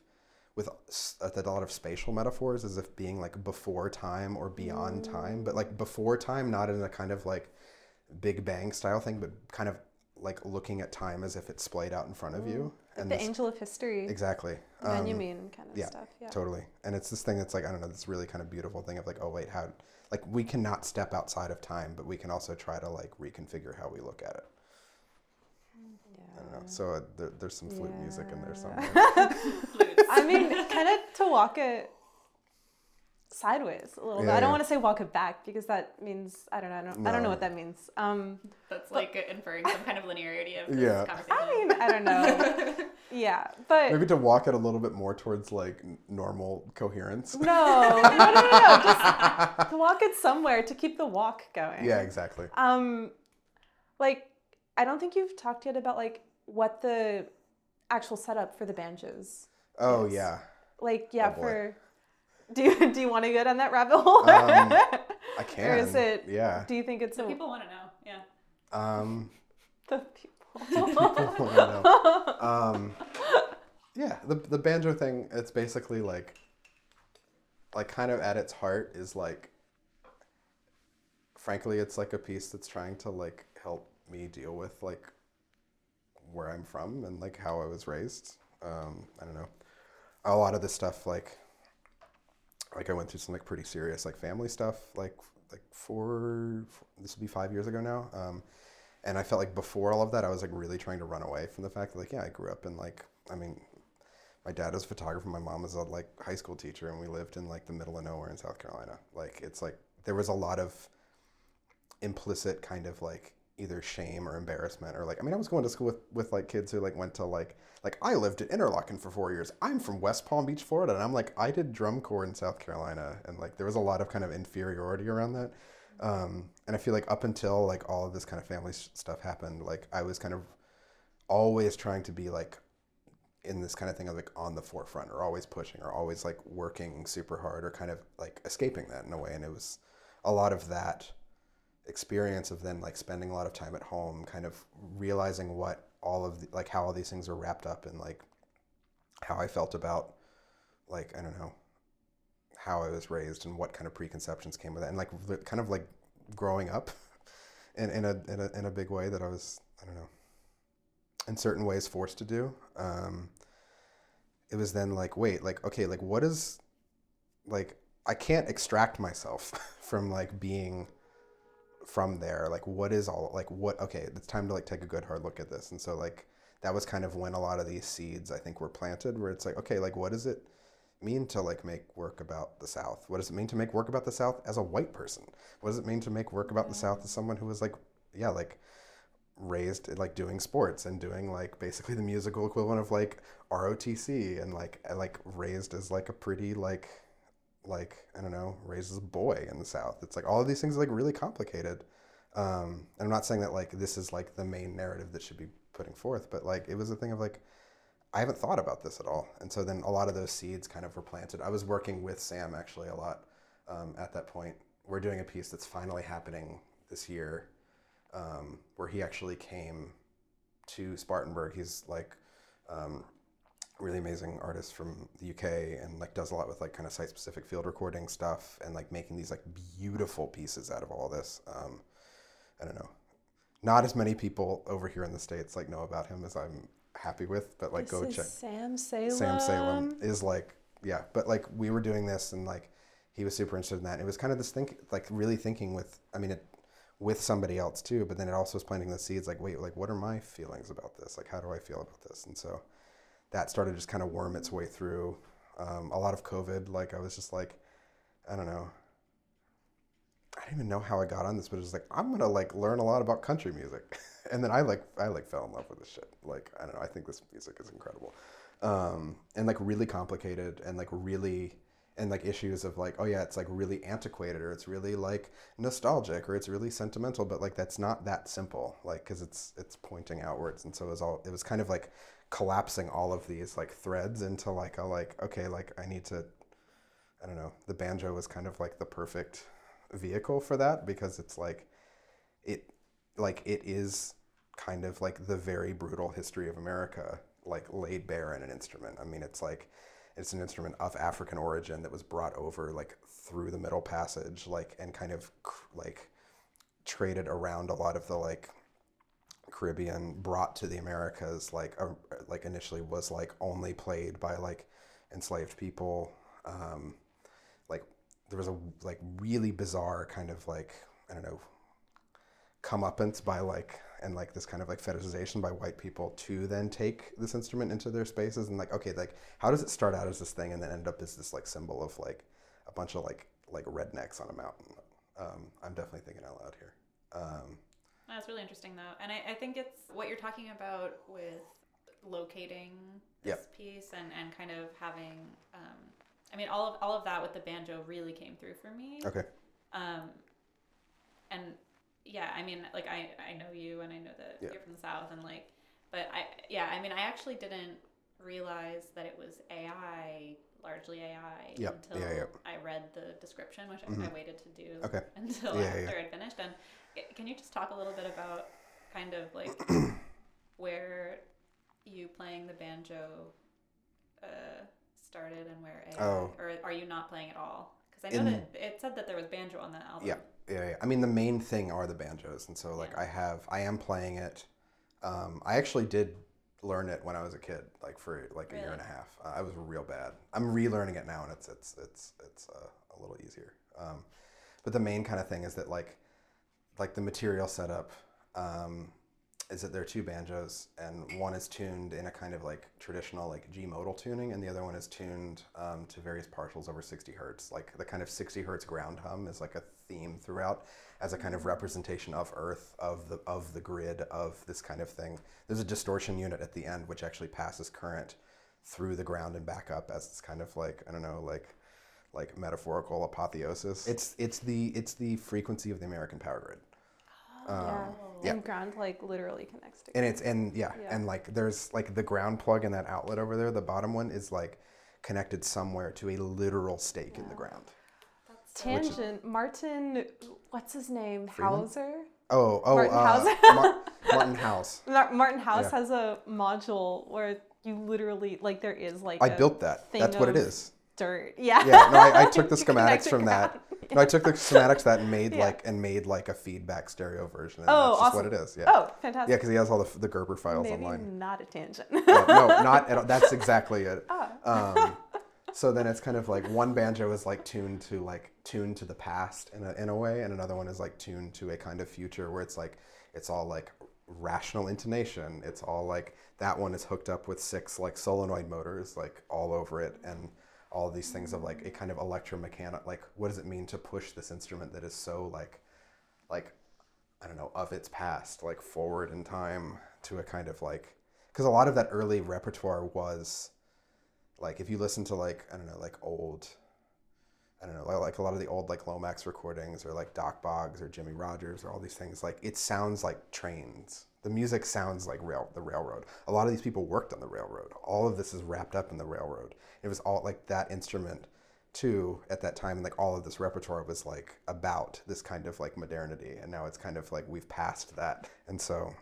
with a lot of spatial metaphors as if being like before time or beyond time, but like before time, not in a kind of like Big Bang style thing, but kind of like looking at time as if it's splayed out in front of you. And the this- angel of history, exactly. Um, Benjamin kind of yeah, stuff. Yeah. Totally. And it's this thing that's like, I don't know, this really kind of beautiful thing of like, oh, wait, how, like, we cannot step outside of time, but we can also try to like reconfigure how we look at it. I don't know. So uh, there, there's some flute music in there somewhere. I mean, kind of to walk it sideways a little bit. I don't yeah. want to say walk it back because that means I don't know. I don't, I don't know what that means. Um, That's like inferring some kind of linearity of this Yeah. conversation. I mean, I don't know. yeah, but Maybe to walk it a little bit more towards like normal coherence. no, no, no, no, no. Just to walk it somewhere to keep the walk going. Yeah, exactly. Um, like I don't think you've talked yet about like what the actual setup for the banjos. Oh, Yes. yeah. Like yeah, Oh, boy. for do you do you want to go down that rabbit hole? Um, I can. or is it? Yeah. Do you think it's So a, people want to know. Yeah. Um, the people? I know. um, yeah, the the banjo thing. It's basically like, like kind of at its heart is like. Frankly, it's like a piece that's trying to like help me deal with like where I'm from and like how I was raised. Um, I don't know. A lot of this stuff, like, like I went through some like pretty serious like family stuff, like like four. This will be five years ago now. Um, and I felt like before all of that, I was like really trying to run away from the fact that like yeah, I grew up in like I mean, my dad was a photographer, my mom was a like high school teacher, and we lived in like the middle of nowhere in South Carolina. Like it's like there was a lot of implicit kind of like either shame or embarrassment or like I mean I was going to school with with like kids who like went to like like I lived in Interlochen for four years. I'm from West Palm Beach, Florida, and I'm like I did drum corps in South Carolina, and like there was a lot of kind of inferiority around that. Um, and I feel like up until like all of this kind of family stuff happened, like I was kind of always trying to be like in this kind of thing of like on the forefront or always pushing or always like working super hard or kind of like escaping that in a way. And it was a lot of that experience of then like spending a lot of time at home, kind of realizing what all of the, like how all these things are wrapped up and like how I felt about like I don't know how I was raised and what kind of preconceptions came with it, and like kind of like growing up in in a in a in a big way that I was I don't know in certain ways forced to do. Um, it was then like wait like okay like what is like I can't extract myself from like being from there like what is all like what okay it's time to like take a good hard look at this. And so like that was kind of when a lot of these seeds i think were planted where it's like okay like what does it mean to like make work about the south? What does it mean to make work about the south as a white person? What does it mean to make work about the mm. south as someone who was like yeah like raised like doing sports and doing like basically the musical equivalent of like ROTC and like like raised as like a pretty like like I don't know, raises a boy in the South. It's like all of these things are like really complicated. Um, and I'm not saying that like this is like the main narrative that should be putting forth, but like it was a thing of like I haven't thought about this at all. And so then a lot of those seeds kind of were planted. I was working with Sam actually a lot um, at that point. We're doing a piece that's finally happening this year, um, where he actually came to Spartanburg. He's like um, really amazing artist from the UK and like does a lot with like kind of site specific field recording stuff and like making these like beautiful pieces out of all this. Um, I don't know. Not as many people over here in the states like know about him as I'm happy with, but like This go check. Sam Salem. Sam Salem is like yeah, but like we were doing this and like he was super interested in that. It was kind of this think like really thinking with I mean it with somebody else too, but then it also was planting the seeds like wait like what are my feelings about this? Like how do I feel about this? And so that started just kind of worm its way through. Um, a lot of COVID, like I was just like, I don't know. I don't even know how I got on this, but it was like I'm gonna like learn a lot about country music, and then I like I like fell in love with this shit. Like I don't know, I think this music is incredible, um, and like really complicated and like really and like issues of like oh yeah it's like really antiquated or it's really like nostalgic or it's really sentimental but like that's not that simple like because it's it's pointing outwards and so it was all it was kind of like collapsing all of these like threads into like a like okay like i need to i don't know the banjo was kind of like the perfect vehicle for that because it's like it like it is kind of like the very brutal history of america like laid bare in an instrument. I mean it's like it's an instrument of african origin that was brought over like through the middle passage like and kind of like traded around a lot of the like Caribbean brought to the Americas like uh, like initially was like only played by like enslaved people. Um, like there was a like really bizarre kind of like I don't know comeuppance by like and like this kind of like fetishization by white people to then take this instrument into their spaces and like okay like how does it start out as this thing and then end up as this like symbol of like a bunch of like like rednecks on a mountain. Um, I'm definitely thinking out loud here. Um, That's really interesting, though, and I, I think it's what you're talking about with locating this Yep. piece and, and kind of having. Um, I mean, all of all of that with the banjo really came through for me. okay. Um, and yeah, I mean, like I I know you and I know that Yeah. you're from the south and like, but I yeah, I mean, I actually didn't realize that it was AI, largely AI, Yep. until Yeah, yeah. I read the description, which I, I Mhm. waited to do Okay. until Yeah, after. I'd finished. And i- can you just talk a little bit about kind of like where you playing the banjo uh, started and where AI, Oh. or are you not playing at all? Because I know In- that it said that there was banjo on that album. Yeah, yeah, yeah. I mean, the main thing are the banjos, and so like. I have, I am playing it. Um, I actually did learn it when I was a kid, like for like a year and a half. Uh, I was real bad. I'm relearning it now, and it's it's it's it's uh, a little easier. Um, but the main kind of thing is that like like the material setup um, is that there are two banjos, and one is tuned in a kind of like traditional like G modal tuning, and the other one is tuned um, to various partials over 60 hertz. Like the kind of 60 hertz ground hum is like a theme throughout, as a kind of representation of Earth, of the of the grid, of this kind of thing. There's a distortion unit at the end which actually passes current through the ground and back up as it's kind of like I don't know like like metaphorical apotheosis. It's it's the it's the frequency of the American power grid. Oh, yeah. Um, yeah. And ground like literally connects to and it's and yeah, Yeah. and like there's like the ground plug in that outlet over there the bottom one is like connected somewhere to a literal stake in the ground tangent. Martin, what's his name? Freeman? Hauser. oh oh Martin uh, Hauser? Mar- martin Howse Martin Howse Yeah. has a module where you literally like there is like i a built that thing that's what it is. Dirt. Yeah. yeah no i, I took the schematics from that ground. no i took the schematics that and made Yeah. like and made like a feedback stereo version and Oh, that's just awesome. what it is yeah Oh, fantastic. yeah because he has all the, the gerber files Maybe online not a tangent. Yeah, no, not at all. That's exactly it. Ah. Um, so then it's kind of like one banjo is like tuned to like tuned to the past in a, in a way, and another one is like tuned to a kind of future where it's like it's all like rational intonation. It's all like that one is hooked up with six like solenoid motors like all over it, and all these things of like a kind of electromechanic like what does it mean to push this instrument that is so like like I don't know, of its past, like forward in time to a kind of like, because a lot of that early repertoire was, like, if you listen to like I don't know, like old, I don't know, like, a lot of the old like Lomax recordings or like Dock Boggs or Jimmie Rodgers or all these things, like it sounds like trains. The music sounds like rail, the railroad. A lot of these people worked on the railroad. All of this is wrapped up in the railroad. It was all like that instrument too at that time and like all of this repertoire was like about this kind of like modernity and now it's kind of like we've passed that and so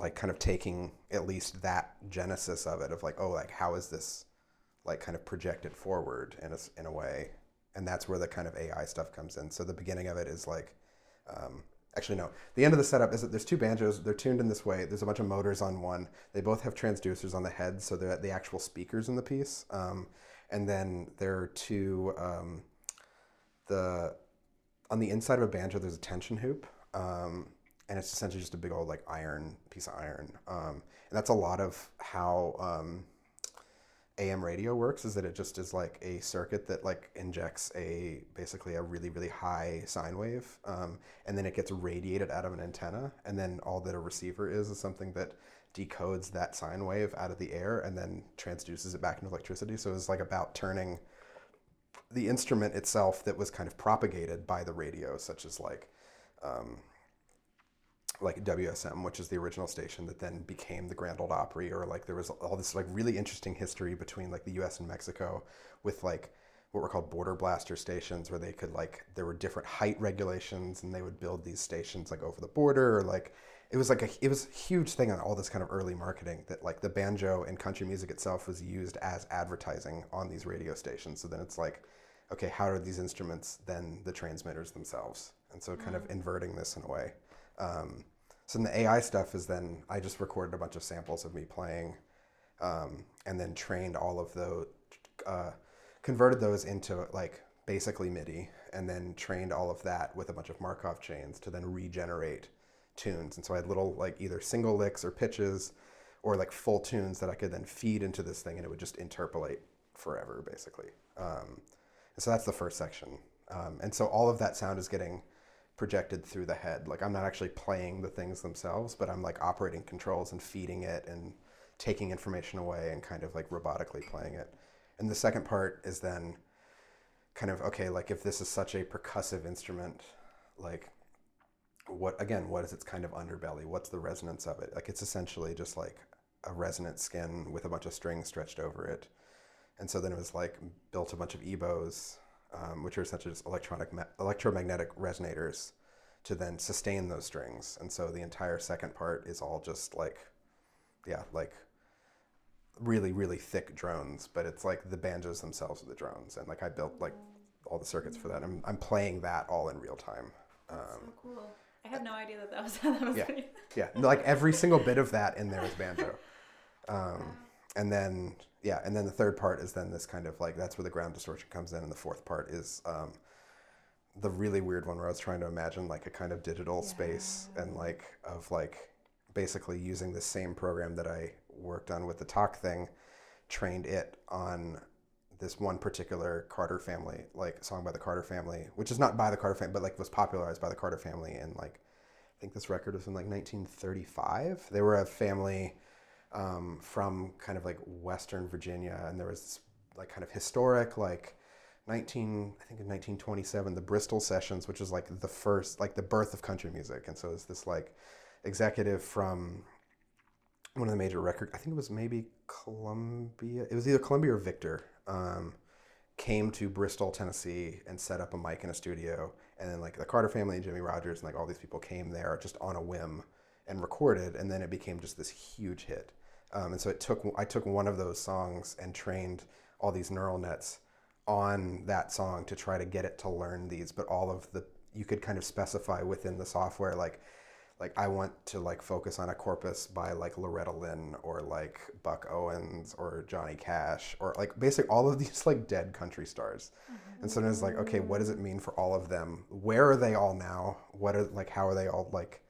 like kind of taking at least that genesis of it of like oh like how is this like kind of projected forward in a, in a way? And that's where the kind of ai stuff comes in. So the beginning of it is like um, actually no. The end of the setup is that there's two banjos. They're tuned in this way. There's a bunch of motors on one. They both have transducers on the head so they're the actual speakers in the piece. Um, and then there are two um, the on the inside of a banjo there's a tension hoop. Um, and it's essentially just a big old like iron piece of iron. Um, and that's a lot of how um, am radio works is that it just is like a circuit that like injects a basically a really really high sine wave um, and then it gets radiated out of an antenna and then all that a receiver is is something that decodes that sine wave out of the air and then transduces it back into electricity. So it's like about turning the instrument itself that was kind of propagated by the radio, such as like um, like WSM, which is the original station that then became the Grand Ole Opry, or like there was all this like really interesting history between like the U.S. and Mexico with like what were called border blaster stations, where they could like there were different height regulations, and they would build these stations like over the border, or like it was like a it was a huge thing on all this kind of early marketing that like the banjo and country music itself was used as advertising on these radio stations. So then it's like, okay, how are these instruments then the transmitters themselves? And so kind of inverting this in a way. Um, so then the AI stuff is then I just recorded a bunch of samples of me playing, um, and then trained all of those, uh, converted those into like basically MIDI, and then trained all of that with a bunch of Markov chains to then regenerate tunes. And so I had little like either single licks or pitches, or like full tunes that I could then feed into this thing, and it would just interpolate forever, basically. Um, and so that's the first section. Um, and so all of that sound is getting projected through the head. Like I'm not actually playing the things themselves, but I'm like operating controls and feeding it and taking information away and kind of like robotically playing it. And the second part is then kind of okay, like if this is such a percussive instrument, like what again, what is its kind of underbelly? What's the resonance of it? Like it's essentially just like a resonant skin with a bunch of strings stretched over it. And so then it was like built a bunch of EBows, um, which are essentially just electronic ma- electromagnetic resonators to then sustain those strings. And so the entire second part is all just like, yeah, like really, really thick drones, but it's like the banjos themselves are the drones. And like I built like all the circuits for that. I'm, I'm playing that all in real time. Um, so cool. I had no idea that that was how that was. Yeah. Yeah, like every single bit of that in there is banjo. Um, and then yeah, and then the third part is then this kind of like that's where the ground distortion comes in, and the fourth part is um, the really weird one where I was trying to imagine like a kind of digital space and like of like basically using the same program that I worked on with the TAK thing, trained it on this one particular Carter family, like song by the Carter family, which is not by the Carter family, but like was popularized by the Carter family And like I think this record was in like 1935. They were a family um, from kind of like Western Virginia, and there was like kind of historic like 19 I think in 1927 the Bristol Sessions, which is like the first like the birth of country music, and so it's this like executive from one of the major record I think it was maybe Columbia. It was either Columbia or Victor. Um, came to Bristol, Tennessee, and set up a mic in a studio. And then like the Carter family and Jimmie Rodgers and like all these people came there just on a whim and recorded, and then it became just this huge hit. Um, and so it took I took one of those songs and trained all these neural nets on that song to try to get it to learn these. But all of the you could kind of specify within the software like like I want to like focus on a corpus by like Loretta Lynn or like Buck Owens or Johnny Cash or like basically all of these like dead country stars. And so then it's like, okay, what does it mean for all of them? Where are they all now? What are like how are they all like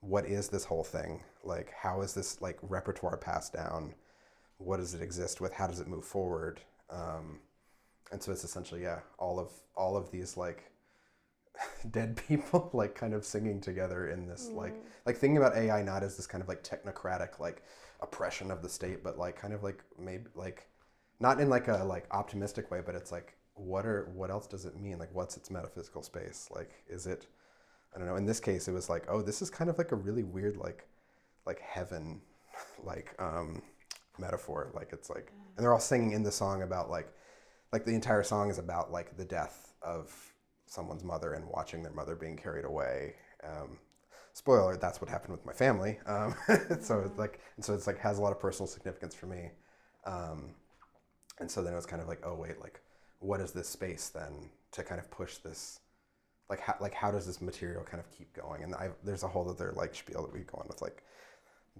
what is this whole thing? Like how is this like repertoire passed down? What does it exist with? How does it move forward? Um, and so it's essentially yeah, all of all of these like dead people like kind of singing together in this like like thinking about AI not as this kind of like technocratic like oppression of the state, but like kind of like maybe like not in like a like optimistic way, but it's like what are what else does it mean? Like what's its metaphysical space? Like is it I don't know. In this case, it was like oh, this is kind of like a really weird like like heaven like um metaphor. Like it's like and they're all singing in the song about like like the entire song is about like the death of someone's mother and watching their mother being carried away. Um, spoiler, that's what happened with my family. Um, so it's like, and so it's like has a lot of personal significance for me. Um, and so then it was kind of like, oh wait, like what is this space then to kind of push this? Like how, like how does this material kind of keep going? And I, there's a whole other like spiel that we go on with like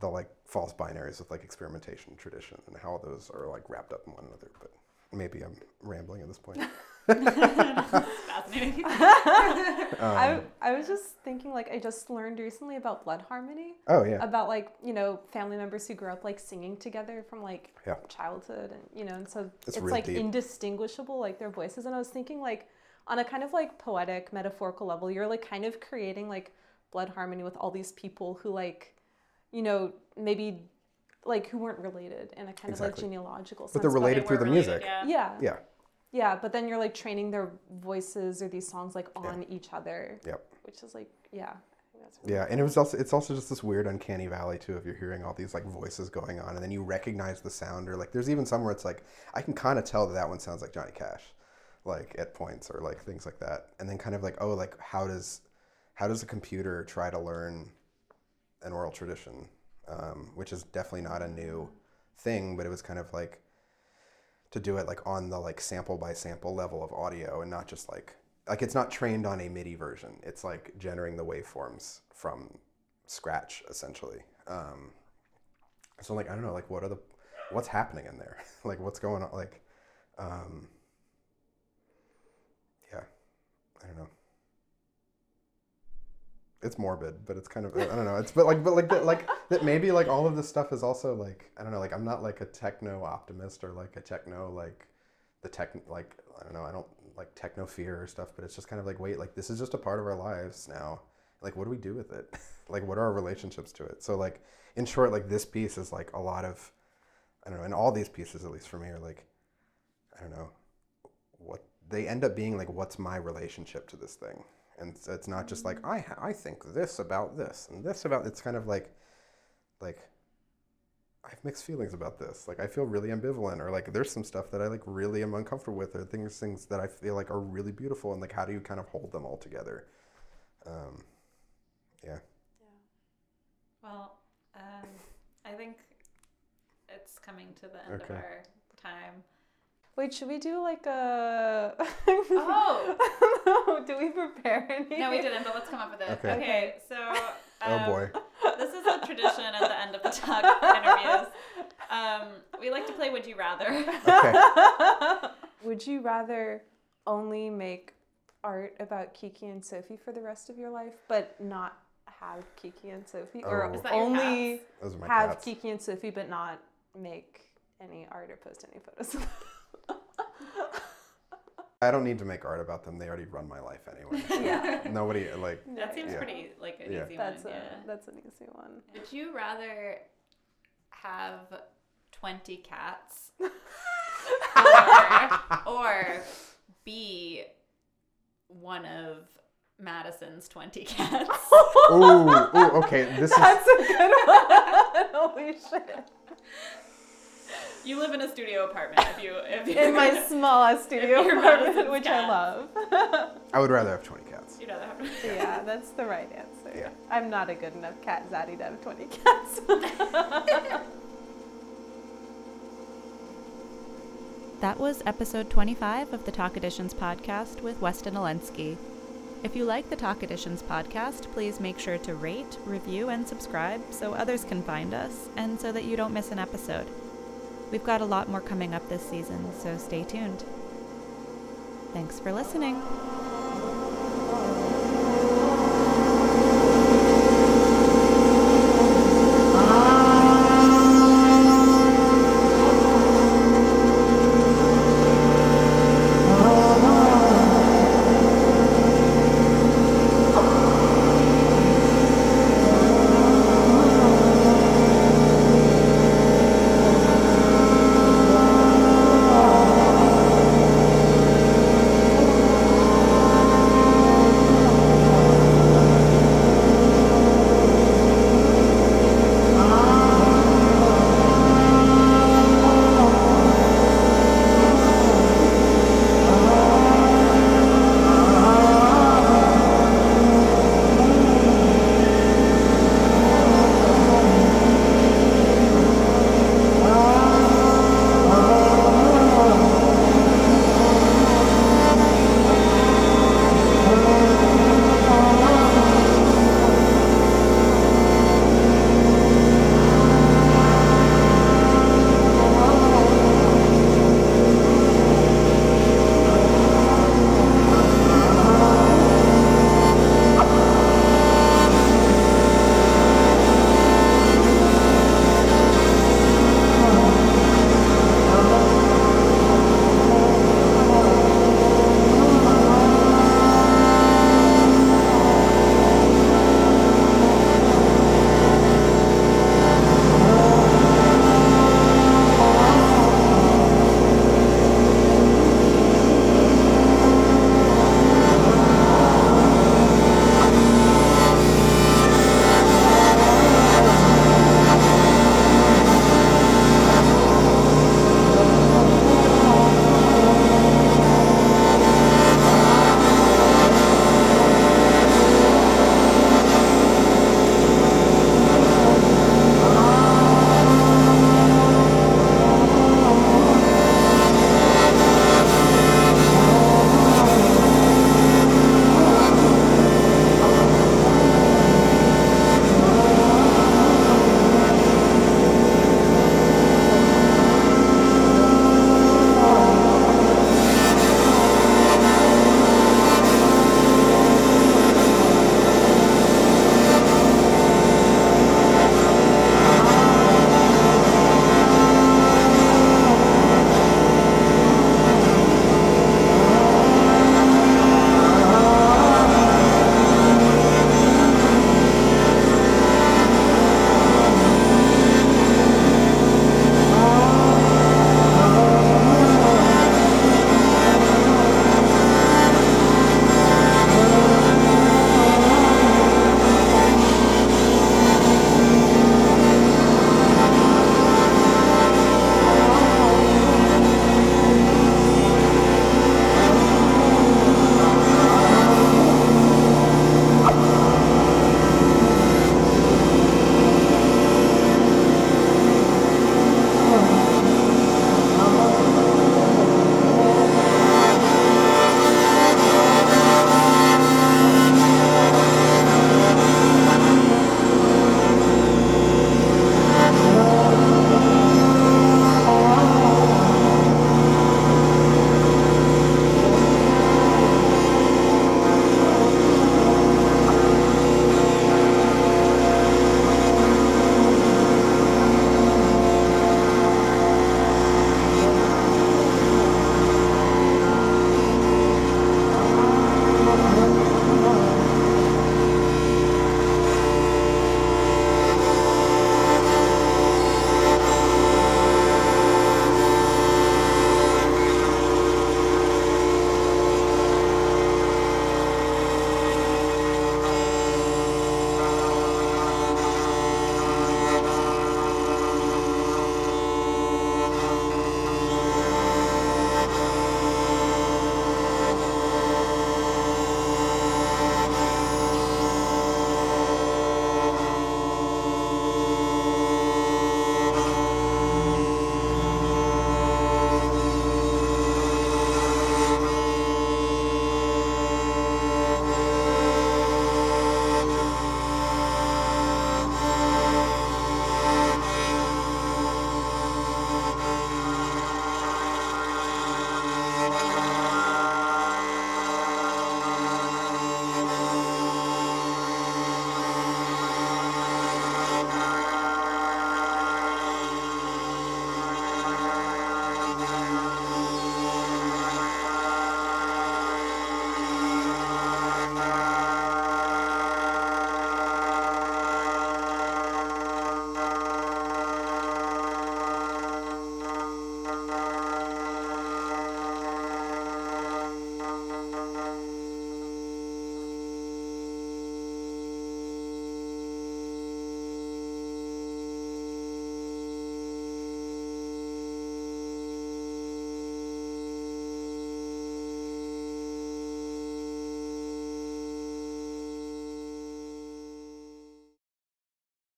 the like false binaries with like experimentation tradition and how those are like wrapped up in one another. But maybe I'm rambling at this point. Fascinating. I, I was just thinking like I just learned recently about blood harmony. Oh yeah. About like, you know, family members who grew up like singing together from like Yeah. childhood and you know, and so It's it's, like deep. indistinguishable, like their voices. And I was thinking like on a kind of like poetic, metaphorical level, you're like kind of creating like blood harmony with all these people who like, you know, maybe like who weren't related in a kind of like genealogical sense. But they're related They through were the related, music. Yeah. Yeah. Yeah. Yeah, but then you're like training their voices or these songs like on each other, Yep. which is like, yeah. I think that's really Yeah, and it was also it's also just this weird uncanny valley too if you're hearing all these like voices going on and then you recognize the sound or like there's even some where it's like I can kind of tell that that one sounds like Johnny Cash like at points or like things like that and then kind of like oh like how does how does a computer try to learn an oral tradition um, which is definitely not a new thing but it was kind of like to do it like on the like sample by sample level of audio and not just like like it's not trained on a MIDI version. It's like generating the waveforms from scratch essentially. Um, so like I don't know like what are the what's happening in there? like what's going on? Like um, yeah, I don't know. It's morbid, but it's kind of I don't know. It's but like but like that like that maybe like all of this stuff is also like I don't know like I'm not like a techno optimist or like a techno like the tech like I don't know I don't like techno fear or stuff, but it's just kind of like wait like this is just a part of our lives now. Like what do we do with it? like what are our relationships to it? So like in short, like this piece is like a lot of I don't know, and all these pieces at least for me are like I don't know what they end up being like what's my relationship to this thing? And so it's not just like i i think this about this and this about it's kind of like like i have mixed feelings about this. Like i feel really ambivalent or like there's some stuff that i like really am uncomfortable with or things things that i feel like are really beautiful and like how do you kind of hold them all together? Um yeah. Well, um, I think it's coming to the end Okay. of our time. Wait, should we do like a? Oh. do we prepare any? No, we didn't, but let's come up with it. Okay. Okay, so. Oh um, boy. This is a tradition at the end of the TAK interviews. Um, we like to play Would You Rather. Okay. Would you rather only make art about Kiki and Sophie for the rest of your life, but not have Kiki and Sophie, or Oh. Is that your only cats? Those are my have cats. Kiki and Sophie, but not make any art or post any photos? Of them? I don't need to make art about them. They already run my life anyway. yeah, Nobody like. That seems Yeah. pretty like an Yeah. easy that's one. a yeah. that's an easy one. Would you rather have 20 cats or, or be one of Madison's 20 cats? Ooh, ooh, okay. This is That's a good one. Holy shit! You live in a studio apartment if you if you In my small ass studio apartment, Madison's which I love. I would rather have 20 cats. You'd rather have twenty. yeah, that's the right answer. Yeah. I'm not a good enough cat zaddy to have 20 cats. That was episode 25 of the TAK Editions podcast with Weston Olencki. If you like the TAK Editions podcast, please make sure to rate, review, and subscribe so others can find us and so that you don't miss an episode. We've got a lot more coming up this season, so stay tuned. Thanks for listening.